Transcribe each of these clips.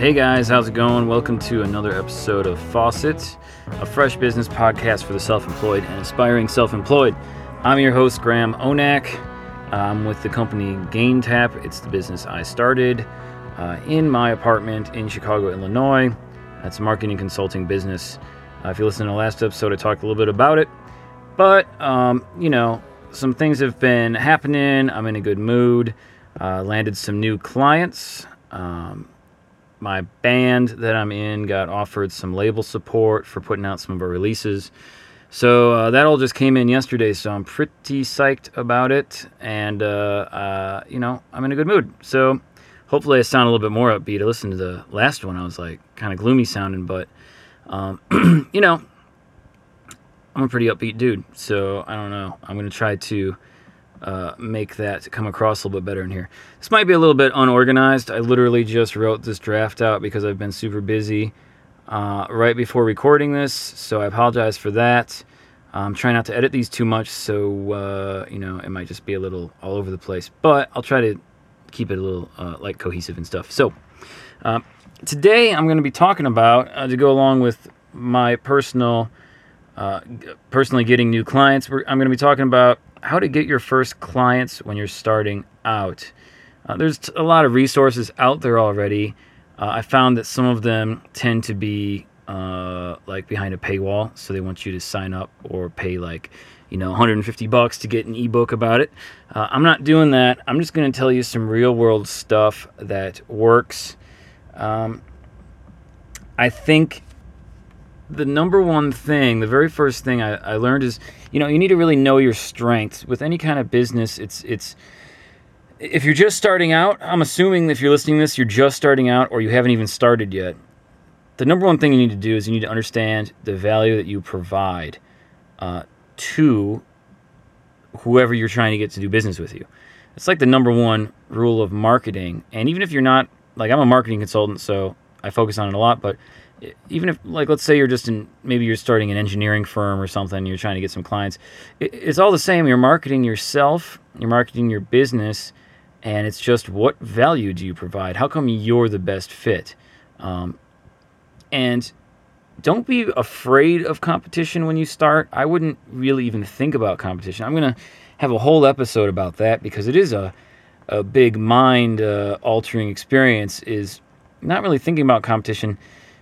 Hey guys, how's it going? Welcome to another episode of Faucet, a fresh business podcast for the self employed and aspiring self employed. I'm your host, Graham Onak. I'm with the company GainTap. It's the business I started uh, in my apartment in Chicago, Illinois. That's a marketing consulting business. Uh, if you listen to the last episode, I talked a little bit about it. But, um, you know, some things have been happening. I'm in a good mood. Uh, landed some new clients. Um, my band that I'm in got offered some label support for putting out some of our releases. So uh, that all just came in yesterday, so I'm pretty psyched about it. And, uh, uh, you know, I'm in a good mood. So hopefully I sound a little bit more upbeat. I listened to the last one, I was like kind of gloomy sounding, but, um, you know, I'm a pretty upbeat dude. So I don't know. I'm to try to uh, make that come across a little bit better in here. This might be a little bit unorganized. I literally just wrote this draft out because I've been super busy uh, right before recording this, so I apologize for that. I'm trying not to edit these too much, so uh, you know it might just be a little all over the place. But I'll try to keep it a little uh, like cohesive and stuff. So uh, today I'm going to be talking about to go along with my personal, personally getting new clients. I'm going to be talking about how to get your first clients when you're starting out. Uh, there's a lot of resources out there already. Uh, I found that some of them tend to be uh, like behind a paywall, so they want you to sign up or pay like you know 150 bucks to get an ebook about it. Uh, I'm not doing that. I'm just going to tell you some real world stuff that works. Um, I think the number one thing, the very first thing I, I learned is, you know, you need to really know your strengths. With any kind of business, it's it's if you're just starting out, I'm assuming if you're listening to this, you're just starting out or you haven't even started yet. The number one thing you need to do is you need to understand the value that you provide uh, to whoever you're trying to get to do business with you. It's like the number one rule of marketing. And even if you're not, like, I'm a marketing consultant, so I focus on it a lot, but even if like let's say you're just in maybe you're starting an engineering firm or something you're trying to get some clients it's all the same. You're marketing yourself you're marketing your business and it's just what value do you provide? How come you're the best fit? Um, and don't be afraid of competition when you start. I wouldn't really even think about competition. I'm going to have a whole episode about that because it is a, a big mind uh, altering experience is not really thinking about competition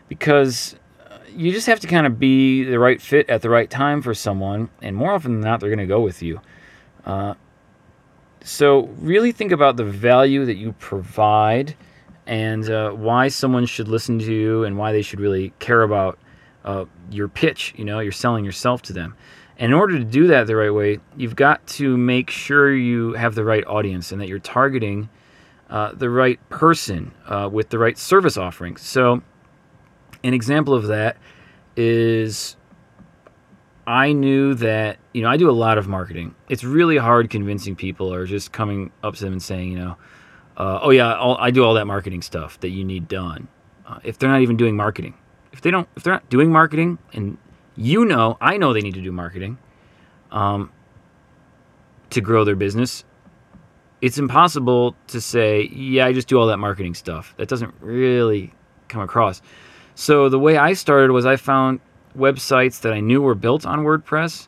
because uh, you just have to kind of be the right fit at the right time for someone, and more often than not, they're going to go with you. Uh, so, really think about the value that you provide and uh, why someone should listen to you and why they should really care about uh, your pitch. You know, you're selling yourself to them. And in order to do that the right way, you've got to make sure you have the right audience and that you're targeting uh, the right person uh, with the right service offering. So, an example of that is I knew that, you know, I do a lot of marketing. It's really hard convincing people or just coming up to them and saying, you know, uh, oh yeah, I'll, i do all that marketing stuff that you need done. Uh, if they're not even doing marketing, if they don't, if they're not doing marketing, and you know, I know they need to do marketing um, to grow their business. It's impossible to say, yeah, I just do all that marketing stuff. That doesn't really come across. So the way I started was I found websites that I knew were built on WordPress.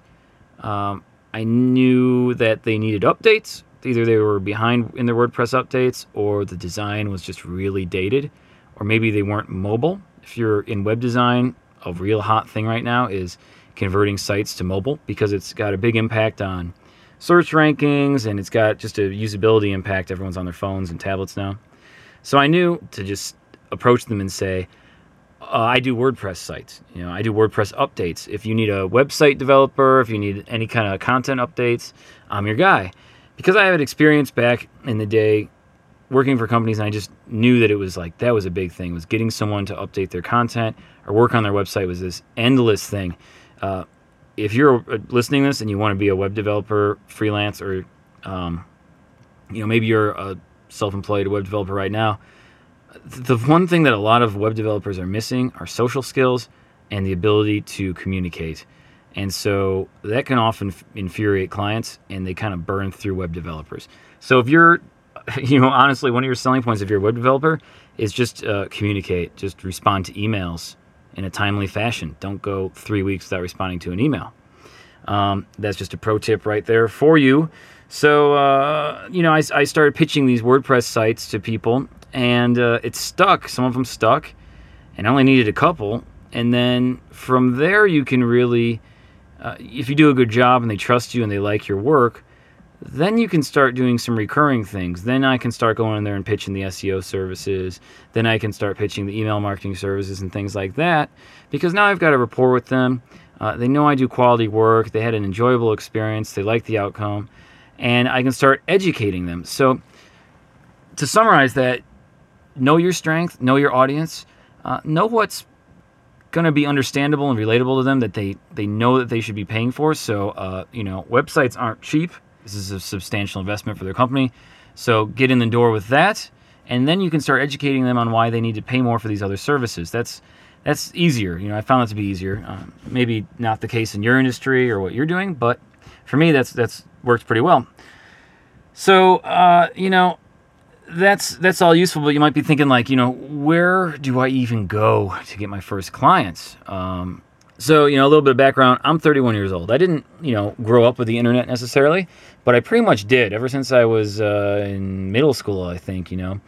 Um, I knew that they needed updates. Either they were behind in their WordPress updates or the design was just really dated, or maybe they weren't mobile. If you're in web design, a real hot thing right now is converting sites to mobile because it's got a big impact on search rankings and it's got just a usability impact. Everyone's on their phones and tablets now. So I knew to just approach them and say, uh, I do WordPress sites. You know, I do WordPress updates. If you need a website developer, if you need any kind of content updates, I'm your guy. Because I have an experience back in the day working for companies, and I just knew that it was like that was a big thing. Was getting someone to update their content or work on their website was this endless thing. Uh, if you're uh, listening this and you want to be a web developer, freelance, or um, you know maybe you're a self-employed web developer right now the one thing that a lot of web developers are missing are social skills and the ability to communicate. And so that can often infuriate clients and they kind of burn through web developers. So if you're you know, honestly, one of your selling points if you're a web developer is just uh, communicate, just respond to emails in a timely fashion. Don't go three weeks without responding to an email. Um, that's just a pro tip right there for you. So, uh, you know, I, I, started pitching these WordPress sites to people, and uh, it stuck. Some of them stuck, and I only needed a couple. And then from there, you can really, uh, if you do a good job and they trust you and they like your work, then you can start doing some recurring things. Then I can start going in there and pitching the SEO services. Then I can start pitching the email marketing services and things like that because now I've got a rapport with them. Uh, they know I do quality work. They had an enjoyable experience. They like the outcome. And I can start educating them. So, to summarize that, know your strength, know your audience, uh, know what's going to be understandable and relatable to them that they, they know that they should be paying for. So, uh, you know, websites aren't cheap this is a substantial investment for their company. So get in the door with that, and then you can start educating them on why they need to pay more for these other services. That's that's easier. You know, I found that to be easier. Um, maybe not the case in your industry or what you're doing, but for me, that's that's worked pretty well. So uh, you know, that's that's all useful. But you might be thinking like, you know, where do I even go to get my first clients? Um, so, you know, a little bit of background. I'm 31 years old. I didn't, you know, grow up with the internet necessarily, but I pretty much did ever since I was uh, in middle school, I think, you know,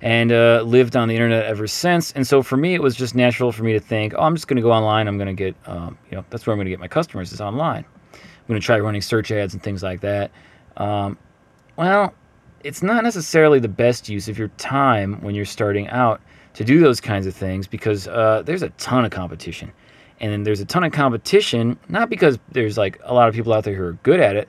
and uh, lived on the internet ever since. And so for me, it was just natural for me to think, oh, I'm just going to go online. I'm going to get, um, you know, that's where I'm going to get my customers is online. I'm going to try running search ads and things like that. Um, well, it's not necessarily the best use of your time when you're starting out to do those kinds of things because uh, there's a ton of competition. And then there's a ton of competition not because there's like a lot of people out there who are good at it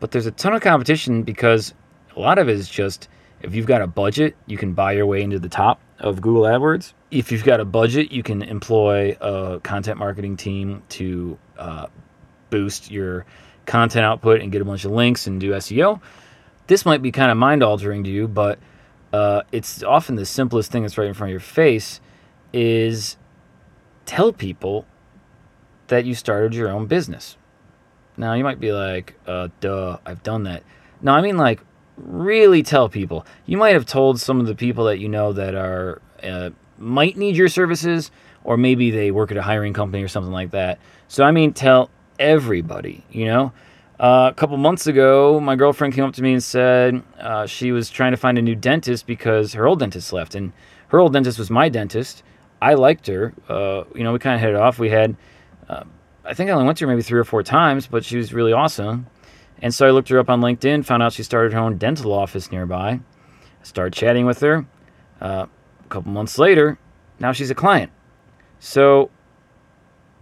but there's a ton of competition because a lot of it is just if you've got a budget you can buy your way into the top of google adwords. If you've got a budget you can employ a content marketing team to uh, boost your content output and get a bunch of links and do seo this might be kind of mind altering to you but uh, it's often the simplest thing that's right in front of your face is tell people that you started your own business. Now, you might be like, uh, duh, I've done that. No, I mean, like, really tell people. You might have told some of the people that you know that are, uh, might need your services, or maybe they work at a hiring company or something like that. So, I mean, tell everybody, you know? Uh, a couple months ago, my girlfriend came up to me and said uh, she was trying to find a new dentist because her old dentist left. And her old dentist was my dentist. I liked her. Uh, you know, we kind of hit it off. We had uh, I think I only went to her maybe three or four times, but she was really awesome. And so I looked her up on LinkedIn, found out she started her own dental office nearby. I started chatting with her. Uh, a couple months later, now she's a client. So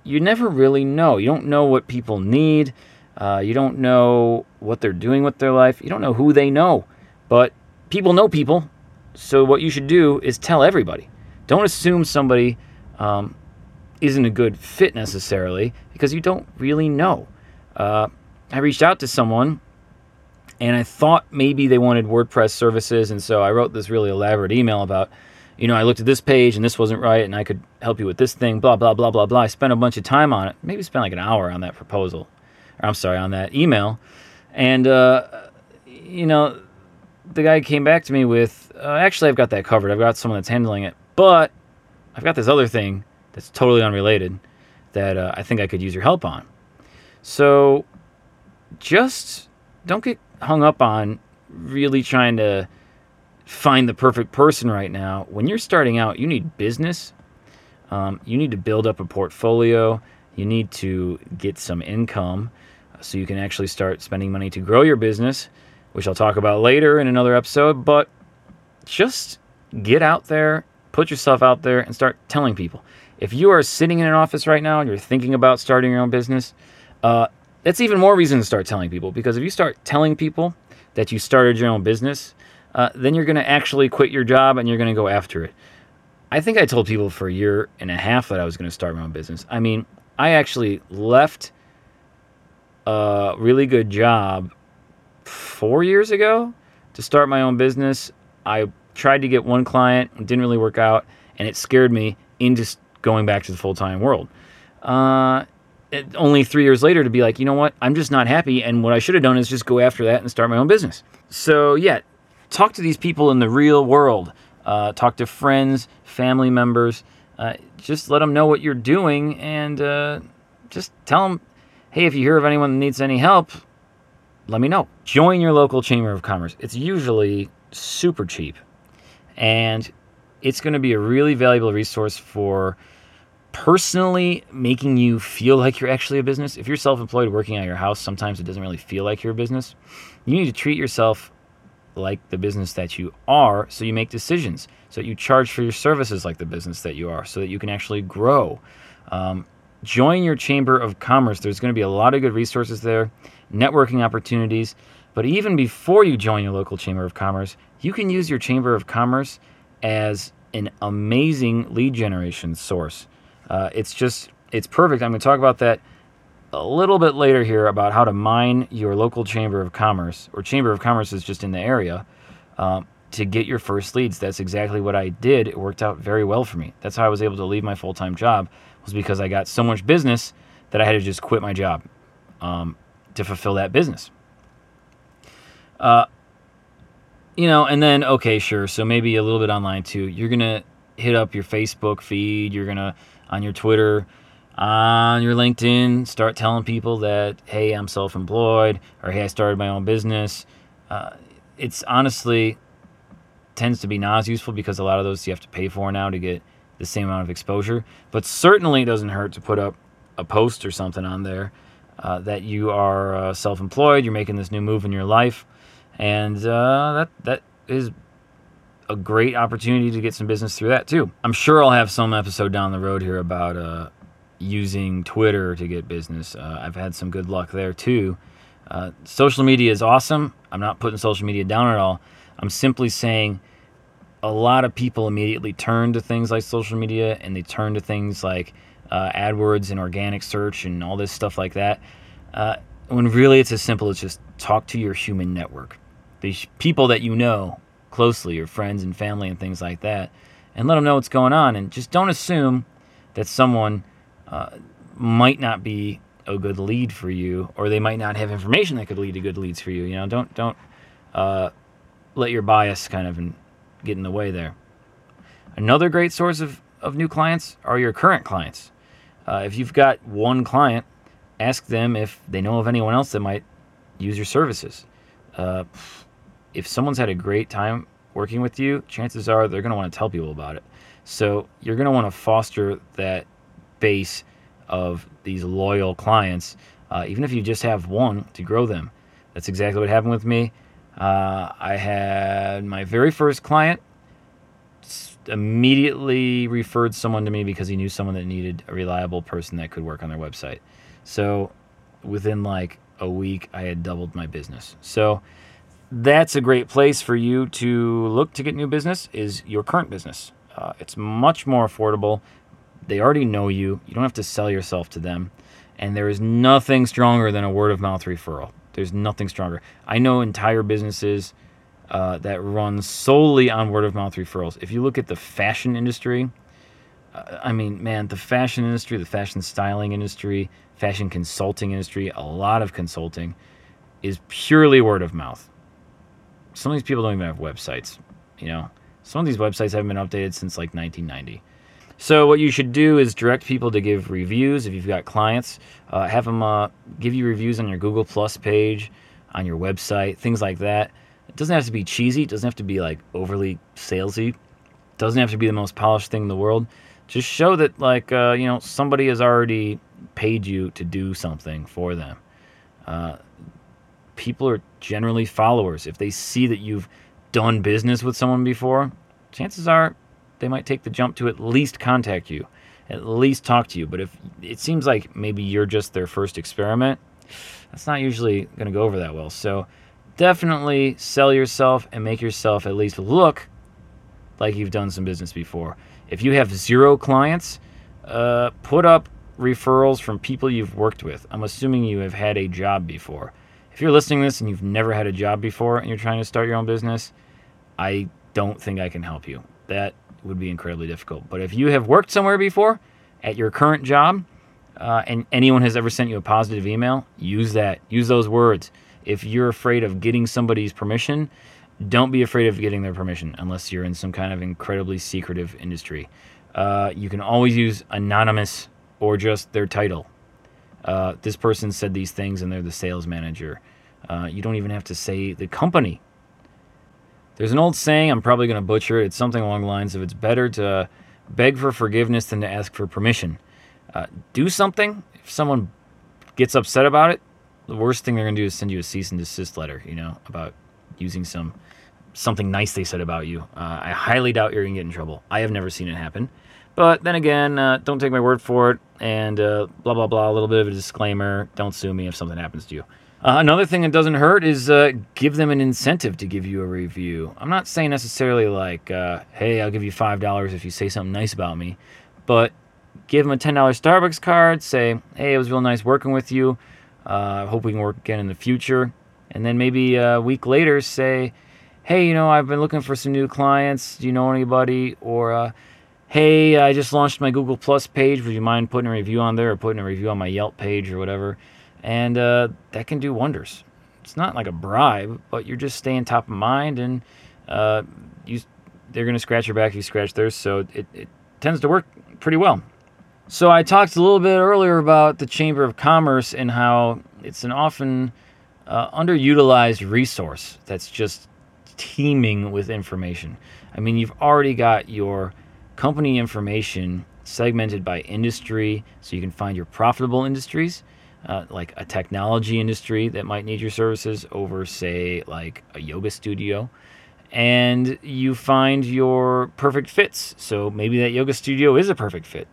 you never really know. You don't know what people need. Uh, you don't know what they're doing with their life. You don't know who they know. But people know people. So what you should do is tell everybody. Don't assume somebody um, isn't a good fit necessarily because you don't really know. Uh, I reached out to someone and I thought maybe they wanted WordPress services, and so I wrote this really elaborate email about, you know, I looked at this page and this wasn't right, and I could help you with this thing, blah blah blah blah blah. I spent a bunch of time on it, maybe spent like an hour on that proposal, I'm sorry, on that email, and uh, you know, the guy came back to me with, uh, actually, I've got that covered. I've got someone that's handling it, but I've got this other thing that's totally unrelated that uh, I think I could use your help on. So just don't get hung up on really trying to find the perfect person right now. When you're starting out, you need business. Um, you need to build up a portfolio. You need to get some income so you can actually start spending money to grow your business, which I'll talk about later in another episode. But just get out there, put yourself out there, and start telling people. If you are sitting in an office right now and you're thinking about starting your own business, uh, that's even more reason to start telling people because if you start telling people that you started your own business, uh, then you're going to actually quit your job and you're going to go after it. I think I told people for a year and a half that I was going to start my own business. I mean, I actually left a really good job four years ago to start my own business. I tried to get one client, it didn't really work out, and it scared me into going back to the full time world. Uh, it, only three years later to be like, you know what, I'm just not happy, and what I should have done is just go after that and start my own business. So yeah, talk to these people in the real world. Uh, talk to friends, family members. Uh, just let them know what you're doing and uh, just tell them, hey, if you hear of anyone that needs any help, let me know. Join your local Chamber of Commerce. It's usually super cheap and it's going to be a really valuable resource for personally making you feel like you're actually a business. If you're self employed working at your house, sometimes it doesn't really feel like you're a business. You need to treat yourself like the business that you are so you make decisions, so that you charge for your services like the business that you are, so that you can actually grow. Um, join your Chamber of Commerce. There's going to be a lot of good resources there, networking opportunities. But even before you join your local Chamber of Commerce, you can use your Chamber of Commerce as an amazing lead generation source. Uh, it's just, it's perfect. I'm going to talk about that a little bit later here about how to mine your local Chamber of Commerce, or Chamber of Commerce is just in the area, um, to get your first leads. That's exactly what I did. It worked out very well for me. That's how I was able to leave my full time job, was because I got so much business that I had to just quit my job um, to fulfill that business. Uh, you know, and then okay, sure. So maybe a little bit online too. You're gonna hit up your Facebook feed. You're gonna on your Twitter, on your LinkedIn, start telling people that hey, I'm self-employed, or hey, I started my own business. Uh, it's honestly tends to be not as useful because a lot of those you have to pay for now to get the same amount of exposure. But certainly, doesn't hurt to put up a post or something on there uh, that you are uh, self-employed. You're making this new move in your life and uh, that that is a great opportunity to get some business through that too. I'm sure I'll have some episode down the road here about uh, using Twitter to get business. Uh, I've had some good luck there too. Social media is awesome. I'm not putting social media down at all. I'm simply saying a lot of people immediately turn to things like social media and they turn to things like uh, AdWords and organic search and all this stuff like that. Uh, when really it's as simple as just talk to your human network these people that you know closely, your friends and family and things like that, and let them know what's going on. And just don't assume that someone uh, might not be a good lead for you, or they might not have information that could lead to good leads for you. You know, don't don't uh, let your bias kind of get in the way there. Another great source of, of new clients are your current clients. Uh, if you've got one client, ask them if they know of anyone else that might use your services. Uh, if someone's had a great time working with you, chances are they're going to want to tell people about it. So you're going to want to foster that base of these loyal clients, uh, even if you just have one to grow them. That's exactly what happened with me. Uh, I had my very first client immediately referred someone to me because he knew someone that needed a reliable person that could work on their website. So within like a week, I had doubled my business. So that's a great place for you to look to get new business is your current business. Uh, it's much more affordable. They already know you. You don't have to sell yourself to them. And there is nothing stronger than a word of mouth referral. There's nothing stronger. I know entire businesses uh, that run solely on word of mouth referrals. If you look at the fashion industry, uh, I mean, man, the fashion industry, the fashion styling industry, fashion consulting industry, a lot of consulting is purely word of mouth some of these people don't even have websites. You know, some of these websites haven't been updated since like 1990. So what you should do is direct people to give reviews if you've got clients. Uh, have them uh, give you reviews on your Google Plus page, on your website, things like that. It doesn't have to be cheesy. It doesn't have to be like overly salesy. It doesn't have to be the most polished thing in the world. Just show that like uh, you know somebody has already paid you to do something for them. Uh, people are generally followers. If they see that you've done business with someone before, chances are they might take the jump to at least contact you, at least talk to you. But if it seems like maybe you're just their first experiment, that's not usually going to go over that well. So definitely sell yourself and make yourself at least look like you've done some business before. If you have zero clients, uh, put up referrals from people you've worked with. I'm assuming you have had a job before if you're listening to this and you've never had a job before and you're trying to start your own business, I don't think I can help you. That would be incredibly difficult. But if you have worked somewhere before at your current job uh, and anyone has ever sent you a positive email, use that. Use those words. If you're afraid of getting somebody's permission, don't be afraid of getting their permission unless you're in some kind of incredibly secretive industry. Uh, you can always use anonymous or just their title. Uh, this person said these things and they're the sales manager. Uh, you don't even have to say the company. There's an old saying, I'm probably going to butcher it. It's something along the lines of it's better to beg for forgiveness than to ask for permission. Uh, do something. If someone gets upset about it, the worst thing they're going to do is send you a cease and desist letter, you know, about using some something nice they said about you. Uh, I highly doubt you're going to get in trouble. I have never seen it happen. But then again, uh, don't take my word for it. And uh, blah, blah, blah. A little bit of a disclaimer. Don't sue me if something happens to you. Uh, another thing that doesn't hurt is uh, give them an incentive to give you a review. I'm not saying necessarily like, uh, hey, I'll give you $5 if you say something nice about me. But give them a $10 Starbucks card. Say, hey, it was real nice working with you. I hope we can work again in the future. And then maybe a week later say, hey, you know, I've been looking for some new clients. Do you know anybody? Or, uh, hey, I just launched my Google Plus page. Would you mind putting a review on there or putting a review on my Yelp page or whatever? And uh, that can do wonders. It's not like a bribe, but you're just staying top of mind, and uh, you, they're going to scratch your back if you scratch theirs. So it, it tends to work pretty well. So I talked a little bit earlier about the Chamber of Commerce and how it's an often uh, underutilized resource that's just teeming with information. I mean, you've already got your company information segmented by industry, so you can find your profitable industries, uh, like a technology industry that might need your services over, say, like a yoga studio. And you find your perfect fits. So maybe that yoga studio is a perfect fit.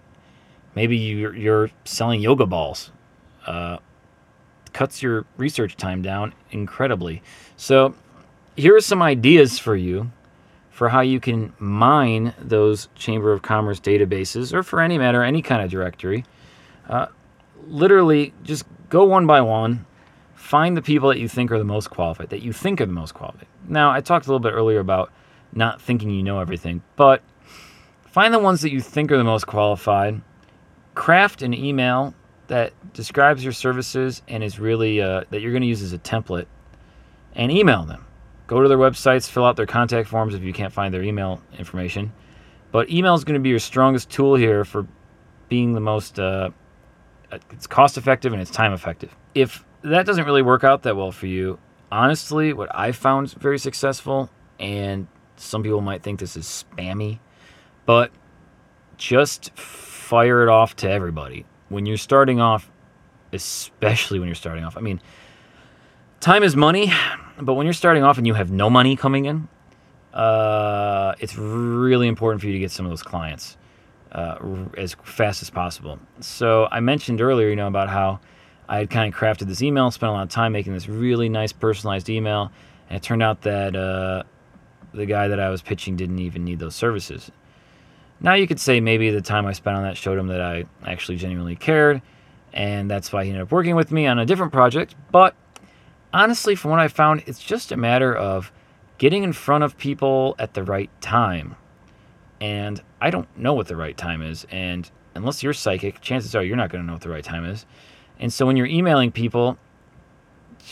Maybe you're, you're selling yoga balls. Uh, cuts your research time down incredibly. So here are some ideas for you for how you can mine those Chamber of Commerce databases, or for any matter, any kind of directory. Uh, literally, just go one by one, find the people that you think are the most qualified, that you think are the most qualified. Now, I talked a little bit earlier about not thinking you know everything, but find the ones that you think are the most qualified, craft an email that describes your services and is really uh, that you're going to use as a template, and email them Go to their websites, fill out their contact forms if you can't find their email information. But email is going to be your strongest tool here for being the most. Uh, it's cost effective and it's time effective. If that doesn't really work out that well for you, honestly, what I found very successful, and some people might think this is spammy, but just fire it off to everybody. When you're starting off, especially when you're starting off, I mean, time is money, but when you're starting off and you have no money coming in, uh, it's really important for you to get some of those clients uh, as fast as possible. So I mentioned earlier, you know, about how I had kind of crafted this email, spent a lot of time making this really nice personalized email, and it turned out that uh, the guy that I was pitching didn't even need those services. Now you could say maybe the time I spent on that showed him that I actually genuinely cared, and that's why he ended up working with me on a different project. But honestly, from what I found, it's just a matter of getting in front of people at the right time. And I don't know what the right time is. And unless you're psychic, chances are you're not going to know what the right time is. And so when you're emailing people,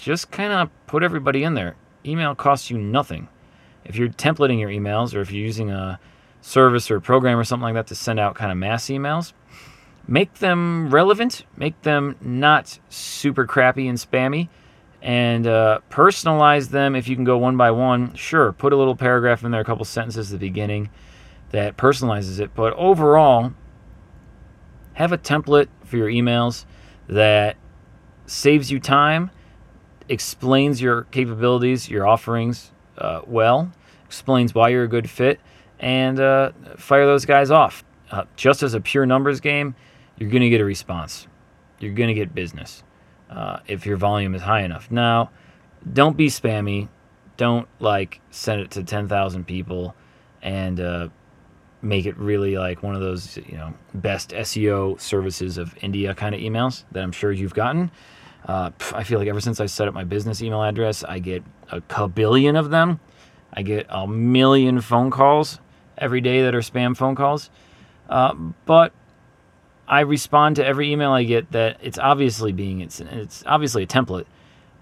just kind of put everybody in there. Email costs you nothing. If you're templating your emails or if you're using a service or a program or something like that to send out kind of mass emails, make them relevant, make them not super crappy and spammy and uh, personalize them if you can go one by one. Sure, put a little paragraph in there, a couple sentences at the beginning that personalizes it. But overall, have a template for your emails that saves you time, explains your capabilities, your offerings uh, well, explains why you're a good fit, and uh, fire those guys off. Uh, just as a pure numbers game, you're going to get a response. You're going to get business uh, if your volume is high enough. Now, don't be spammy. Don't like send it to 10,000 people and uh, make it really like one of those, you know, best SEO services of India kind of emails that I'm sure you've gotten. Uh, I feel like ever since I set up my business email address, I get a kabillion of them. I get a million phone calls every day that are spam phone calls. Uh, but I respond to every email I get that it's obviously being it's it's obviously a template,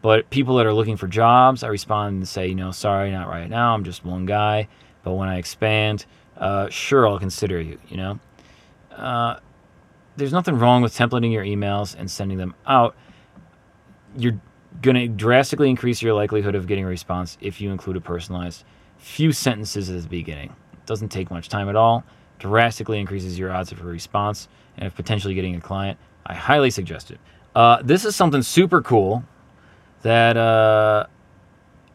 But people that are looking for jobs, I respond and say, you know, sorry, not right now. I'm just one guy. But when I expand, uh, sure, I'll consider you. You know, uh, there's nothing wrong with templating your emails and sending them out. You're going to drastically increase your likelihood of getting a response if you include a personalized few sentences at the beginning. It doesn't take much time at all. Drastically increases your odds of a response and of potentially getting a client. I highly suggest it. Uh, this is something super cool that uh,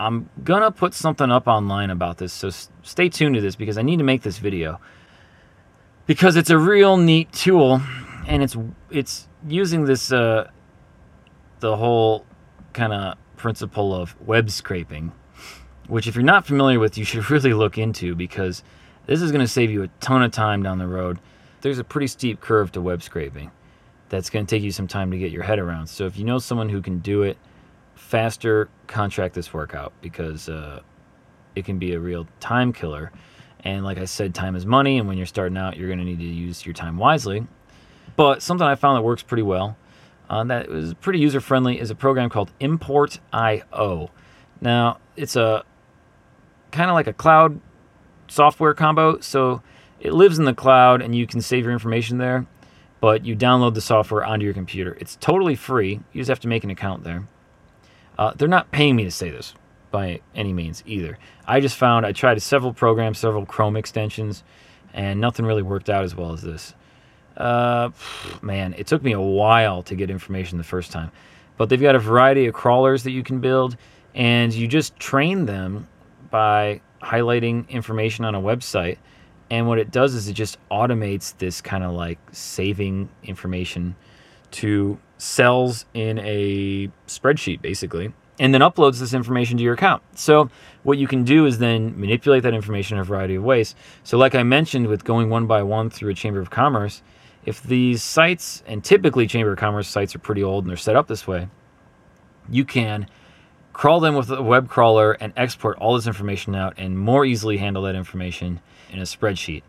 I'm gonna put something up online about this. So stay tuned to this because I need to make this video because it's a real neat tool and it's it's using this uh, the whole kind of principle of web scraping, which if you're not familiar with, you should really look into because this is to save you a ton of time down the road. There's a pretty steep curve to web scraping that's to take you some time to get your head around. So if you know someone who can do it faster, contract this work out because uh, it can be a real time killer. And like I said, time is money, and when you're starting out, you're going to need to use your time wisely. But something I found that works pretty well, uh, that was pretty user friendly, is a program called Import.io. Now, it's a kind of like a cloud software combo. So it lives in the cloud and you can save your information there, but you download the software onto your computer. It's totally free. You just have to make an account there. Uh, they're not paying me to say this by any means either. I just found I tried several programs, several Chrome extensions, and nothing really worked out as well as this. Uh, man, it took me a while to get information the first time, but they've got a variety of crawlers that you can build, and you just train them by highlighting information on a website. And what it does is it just automates this kind of like saving information to cells in a spreadsheet, basically, and then uploads this information to your account. So, what you can do is then manipulate that information in a variety of ways. So, like I mentioned, with going one by one through a Chamber of Commerce, if these sites, and typically Chamber of Commerce sites are pretty old and they're set up this way, you can crawl them with a web crawler and export all this information out and more easily handle that information in a spreadsheet.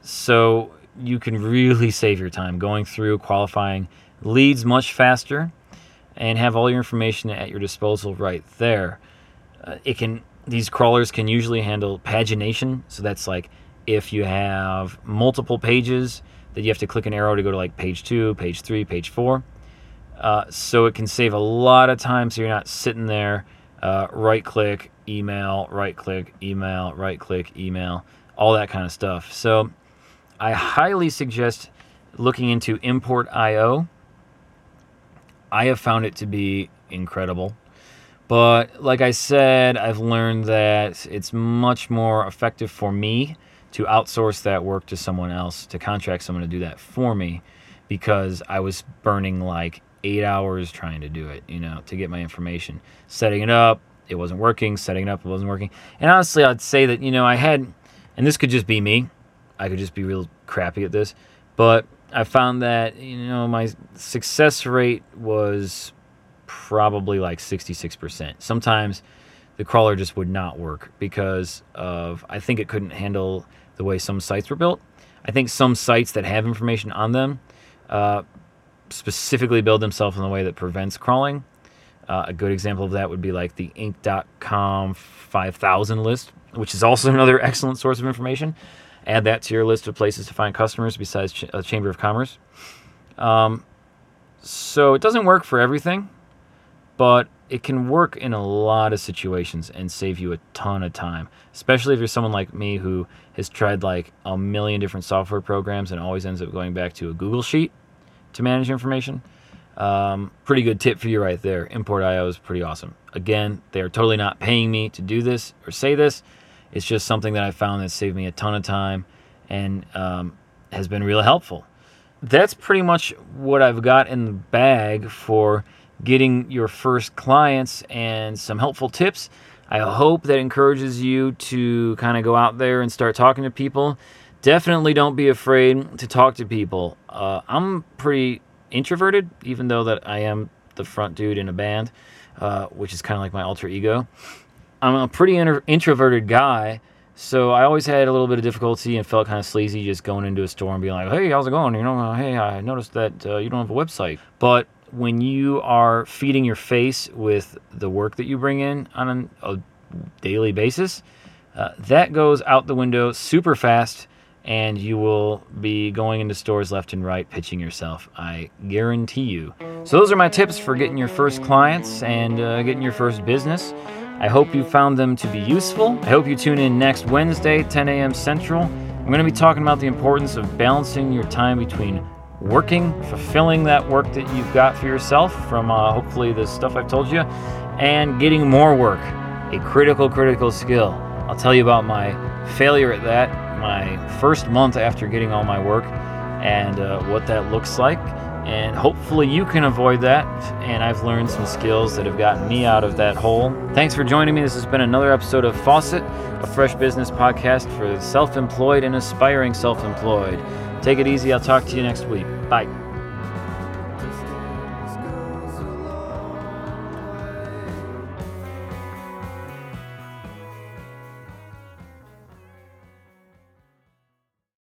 So you can really save your time going through qualifying leads much faster and have all your information at your disposal right there. Uh, it can these crawlers can usually handle pagination, so that's like if you have multiple pages that you have to click an arrow to go to like page 2, page 3, page 4 uh, so it can save a lot of time. So you're not sitting there uh, right click email right click email right click email all that kind of stuff. So i highly suggest looking into import.io i have found it to be incredible but like i said i've learned that it's much more effective for me to outsource that work to someone else to contract someone to do that for me because i was burning like eight hours trying to do it, you know, to get my information. Setting it up, it wasn't working. Setting it up, it wasn't working. And honestly, I'd say that, you know, I had, and this could just be me, I could just be real crappy at this, but I found that, you know, my success rate was probably like 66%. Sometimes the crawler just would not work because of, I think it couldn't handle the way some sites were built. I think some sites that have information on them, uh, specifically build themselves in a way that prevents crawling. Uh, a good example of that would be like the Inc.com 5000 list, which is also another excellent source of information. Add that to your list of places to find customers besides Ch- uh, Chamber of Commerce. Um, so it doesn't work for everything, but it can work in a lot of situations and save you a ton of time, especially if you're someone like me who has tried like a million different software programs and always ends up going back to a Google Sheet to manage information. Um, pretty good tip for you right there. Import.io is pretty awesome. Again, they are totally not paying me to do this or say this. It's just something that I found that saved me a ton of time and um, has been really helpful. That's pretty much what I've got in the bag for getting your first clients and some helpful tips. I hope that encourages you to kind of go out there and start talking to people definitely don't be afraid to talk to people. Uh, I'm pretty introverted, even though that I am the front dude in a band, uh, which is kind of like my alter ego. I'm a pretty inter- introverted guy, so I always had a little bit of difficulty and felt kind of sleazy just going into a store and being like, "Hey, how's it going?" You know, uh, "Hey, I noticed that uh, you don't have a website." But when you are feeding your face with the work that you bring in on an, a daily basis, uh, that goes out the window super fast and you will be going into stores left and right pitching yourself. I guarantee you. So, those are my tips for getting your first clients and uh, getting your first business. I hope you found them to be useful. I hope you tune in next Wednesday, 10 a.m. Central. I'm going to be talking about the importance of balancing your time between working, fulfilling that work that you've got for yourself from uh, hopefully the stuff I've told you, and getting more work, a critical, critical skill. I'll tell you about my failure at that, my first month after getting all my work, and uh, what that looks like and hopefully you can avoid that. And I've learned some skills that have gotten me out of that hole. Thanks for joining me. This has been another episode of Faucet, a fresh business podcast for self employed and aspiring self employed. Take it easy. I'll talk to you next week. Bye.